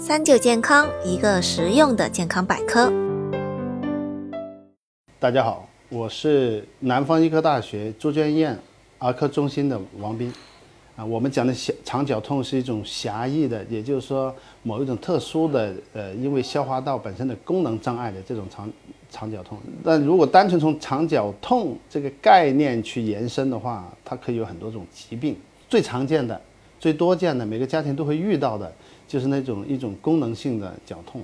三九健康，一个实用的健康百科。大家好，我是南方医科大学朱娟医院儿科中心的王斌。啊，我们讲的小肠绞痛是一种狭义的，也就是说某一种特殊的，呃，因为消化道本身的功能障碍的这种肠肠绞痛。但如果单纯从肠绞痛这个概念去延伸的话，它可以有很多种疾病。最常见的、最多见的，每个家庭都会遇到的，就是那种一种功能性的绞痛。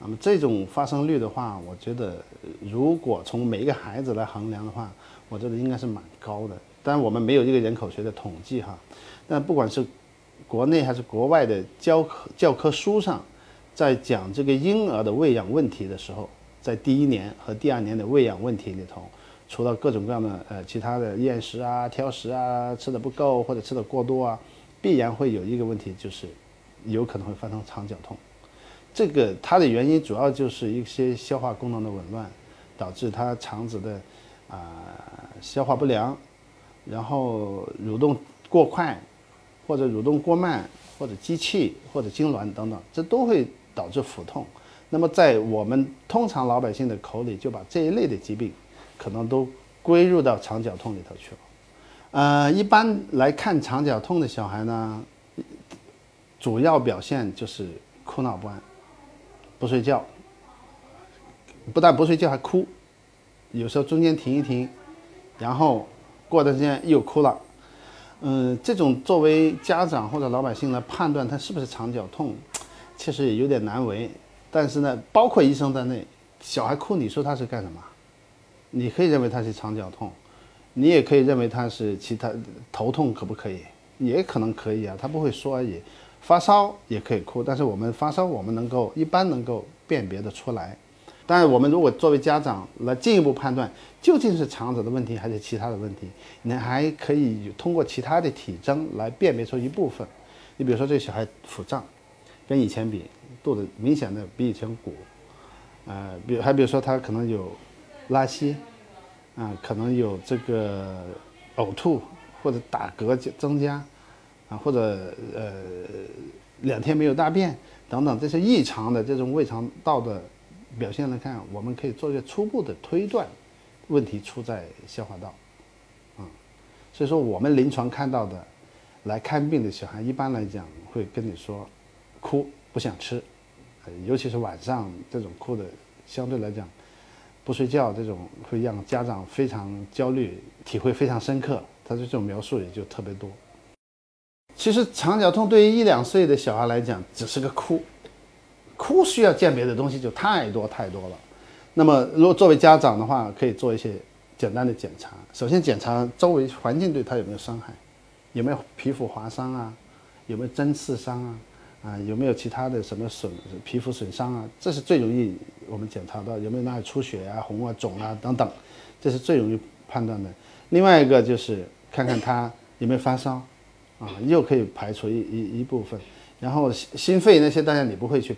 那么这种发生率的话，我觉得如果从每一个孩子来衡量的话，我觉得应该是蛮高的。但我们没有一个人口学的统计哈。但不管是国内还是国外的教科教科书上，在讲这个婴儿的喂养问题的时候，在第一年和第二年的喂养问题里头，除了各种各样的呃其他的厌食啊、挑食啊、吃的不够或者吃的过多啊，必然会有一个问题，就是有可能会发生肠绞痛。这个它的原因主要就是一些消化功能的紊乱，导致他肠子的啊消化不良，然后蠕动过快。或者蠕动过慢，或者积气，或者痉挛等等，这都会导致腹痛。那么在我们通常老百姓的口里，就把这一类的疾病，可能都归入到肠绞痛里头去了。呃，一般来看肠绞痛的小孩呢，主要表现就是哭闹不安，不睡觉，不但不睡觉还哭，有时候中间停一停，然后过段时间又哭了。嗯，这种作为家长或者老百姓来判断他是不是肠绞痛，其实也有点难为。但是呢，包括医生在内，小孩哭，你说他是干什么？你可以认为他是肠绞痛，你也可以认为他是其他头痛，可不可以？也可能可以啊，他不会说而已。发烧也可以哭，但是我们发烧，我们能够一般能够辨别的出来。但是我们如果作为家长来进一步判断究竟是肠子的问题还是其他的问题，你还可以通过其他的体征来辨别出一部分。你比如说这小孩腹胀，跟以前比肚子明显的比以前鼓，呃，比还比如说他可能有拉稀，啊，可能有这个呕吐或者打嗝增加，啊，或者呃两天没有大便等等，这些异常的这种胃肠道的。表现来看，我们可以做一个初步的推断，问题出在消化道，啊，所以说我们临床看到的来看病的小孩，一般来讲会跟你说，哭不想吃，尤其是晚上这种哭的，相对来讲不睡觉这种会让家长非常焦虑，体会非常深刻，他的这种描述也就特别多。其实肠绞痛对于一两岁的小孩来讲，只是个哭。哭需要鉴别的东西就太多太多了，那么如果作为家长的话，可以做一些简单的检查。首先检查周围环境对他有没有伤害，有没有皮肤划伤啊，有没有针刺伤啊，啊有没有其他的什么损皮肤损伤啊，这是最容易我们检查到有没有哪里出血啊、红啊、肿啊等等，这是最容易判断的。另外一个就是看看他有没有发烧，啊又可以排除一一一部分。然后心心肺那些当然你不会去。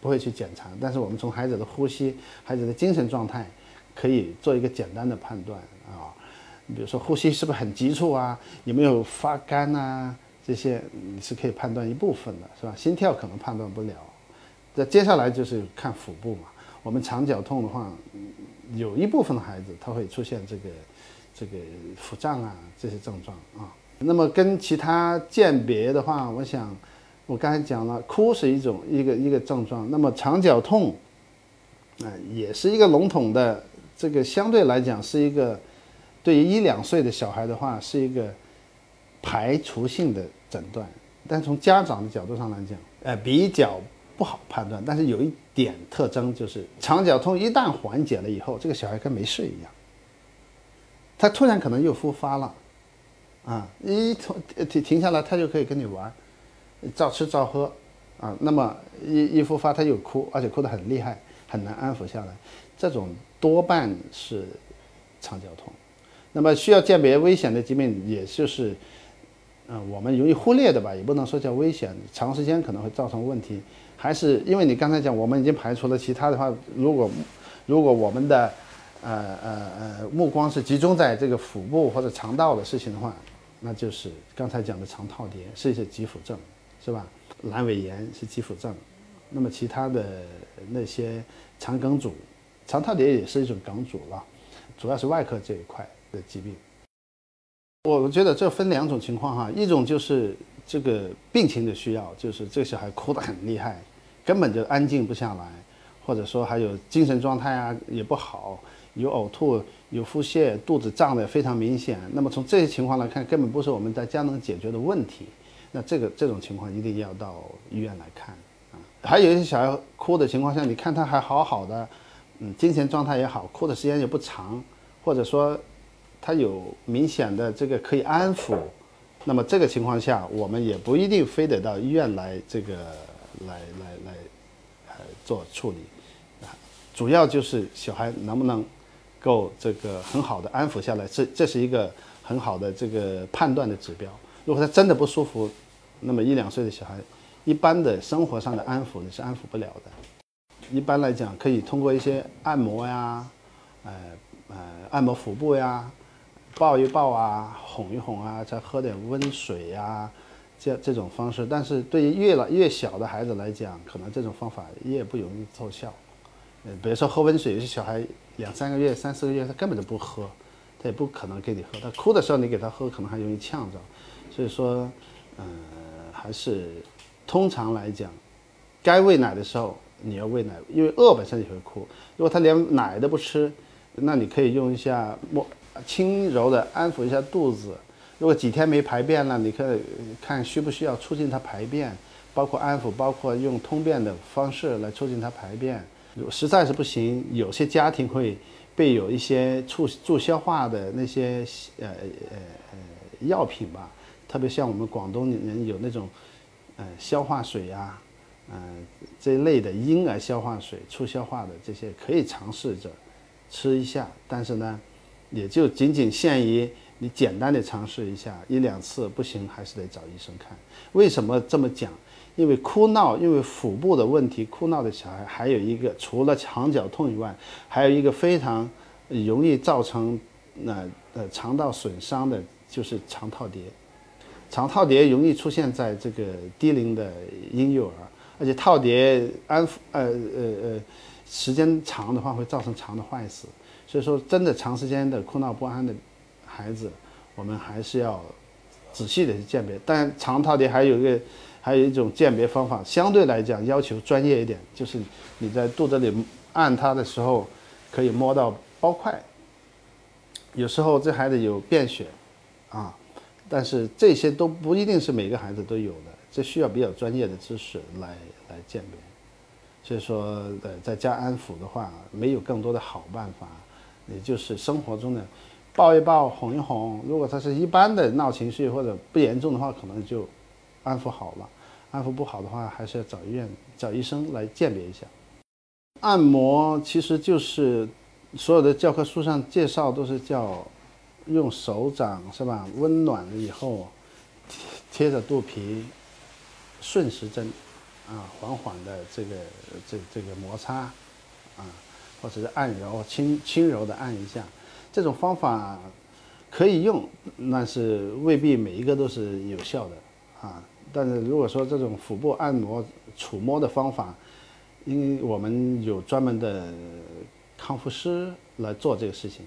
不会去检查，但是我们从孩子的呼吸、孩子的精神状态，可以做一个简单的判断啊。比如说呼吸是不是很急促啊？有没有发干呐？这些你是可以判断一部分的，是吧？心跳可能判断不了。那接下来就是看腹部嘛。我们肠绞痛的话，有一部分的孩子他会出现这个这个腹胀啊这些症状啊。那么跟其他鉴别的话，我想。我刚才讲了，哭是一种一个一个症状，那么肠绞痛，啊，也是一个笼统的，这个相对来讲是一个，对于一两岁的小孩的话是一个排除性的诊断，但从家长的角度上来讲，呃，比较不好判断。但是有一点特征就是，肠绞痛一旦缓解了以后，这个小孩跟没事一样，他突然可能又复发了，啊，一停停停下来，他就可以跟你玩。照吃照喝，啊，那么一一复发他又哭，而且哭得很厉害，很难安抚下来，这种多半是肠绞痛。那么需要鉴别危险的疾病，也就是，嗯，我们容易忽略的吧，也不能说叫危险，长时间可能会造成问题。还是因为你刚才讲，我们已经排除了其他的话，如果如果我们的呃呃呃目光是集中在这个腹部或者肠道的事情的话，那就是刚才讲的肠套叠是一些急腹症。是吧？阑尾炎是肌腹症，那么其他的那些肠梗阻、肠套叠也是一种梗阻了，主要是外科这一块的疾病。我觉得这分两种情况哈，一种就是这个病情的需要，就是这个小孩哭得很厉害，根本就安静不下来，或者说还有精神状态啊也不好，有呕吐、有腹泻、肚子胀得非常明显。那么从这些情况来看，根本不是我们在家能解决的问题。那这个这种情况一定要到医院来看啊。还有一些小孩哭的情况下，你看他还好好的，嗯，精神状态也好，哭的时间也不长，或者说。他有明显的这个可以安抚，那么这个情况下，我们也不一定非得到医院来这个来来来，呃做处理，啊，主要就是小孩能不能够这个很好的安抚下来，这这是一个很好的这个判断的指标。如果他真的不舒服，那么一两岁的小孩，一般的生活上的安抚你是安抚不了的。一般来讲，可以通过一些按摩呀，呃呃按摩腹部呀。抱一抱啊，哄一哄啊，再喝点温水呀，这这种方式。但是对于越老越小的孩子来讲，可能这种方法越不容易奏效。呃，比如说喝温水，有些小孩两三个月、三四个月，他根本就不喝，他也不可能给你喝。他哭的时候你给他喝，可能还容易呛着。所以说，呃，还是通常来讲，该喂奶的时候你要喂奶，因为饿本身也会哭。如果他连奶都不吃，那你可以用一下摸。轻柔的安抚一下肚子，如果几天没排便了，你可以看需不需要促进他排便，包括安抚，包括用通便的方式来促进他排便。如实在是不行，有些家庭会备有一些促助消化的那些呃呃呃药品吧，特别像我们广东人有那种呃消化水呀，嗯这一类的婴儿消化水促消化的这些可以尝试着吃一下，但是呢。也就仅仅限于你简单的尝试一下一两次不行，还是得找医生看。为什么这么讲？因为哭闹，因为腹部的问题，哭闹的小孩还有一个，除了肠绞痛以外，还有一个非常容易造成那呃肠道损伤的，就是肠套叠。肠套叠容易出现在这个低龄的婴幼儿，而且套叠安抚呃呃呃时间长的话，会造成肠的坏死。所以说，真的长时间的哭闹不安的孩子，我们还是要仔细的去鉴别。但肠套叠还有一个，还有一种鉴别方法，相对来讲要求专业一点，就是你在肚子里按它的时候，可以摸到包块。有时候这孩子有便血，啊，但是这些都不一定是每个孩子都有的，这需要比较专业的知识来来鉴别。所以说，呃，在家安抚的话，没有更多的好办法。也就是生活中的抱一抱、哄一哄。如果他是一般的闹情绪或者不严重的话，可能就安抚好了；安抚不好的话，还是要找医院、找医生来鉴别一下。按摩其实就是所有的教科书上介绍都是叫用手掌是吧？温暖了以后贴着肚皮顺时针啊，缓缓的这个这这个摩擦啊。或者是按揉，轻轻柔的按一下，这种方法可以用，但是未必每一个都是有效的啊。但是如果说这种腹部按摩、触摸的方法，因为我们有专门的康复师来做这个事情。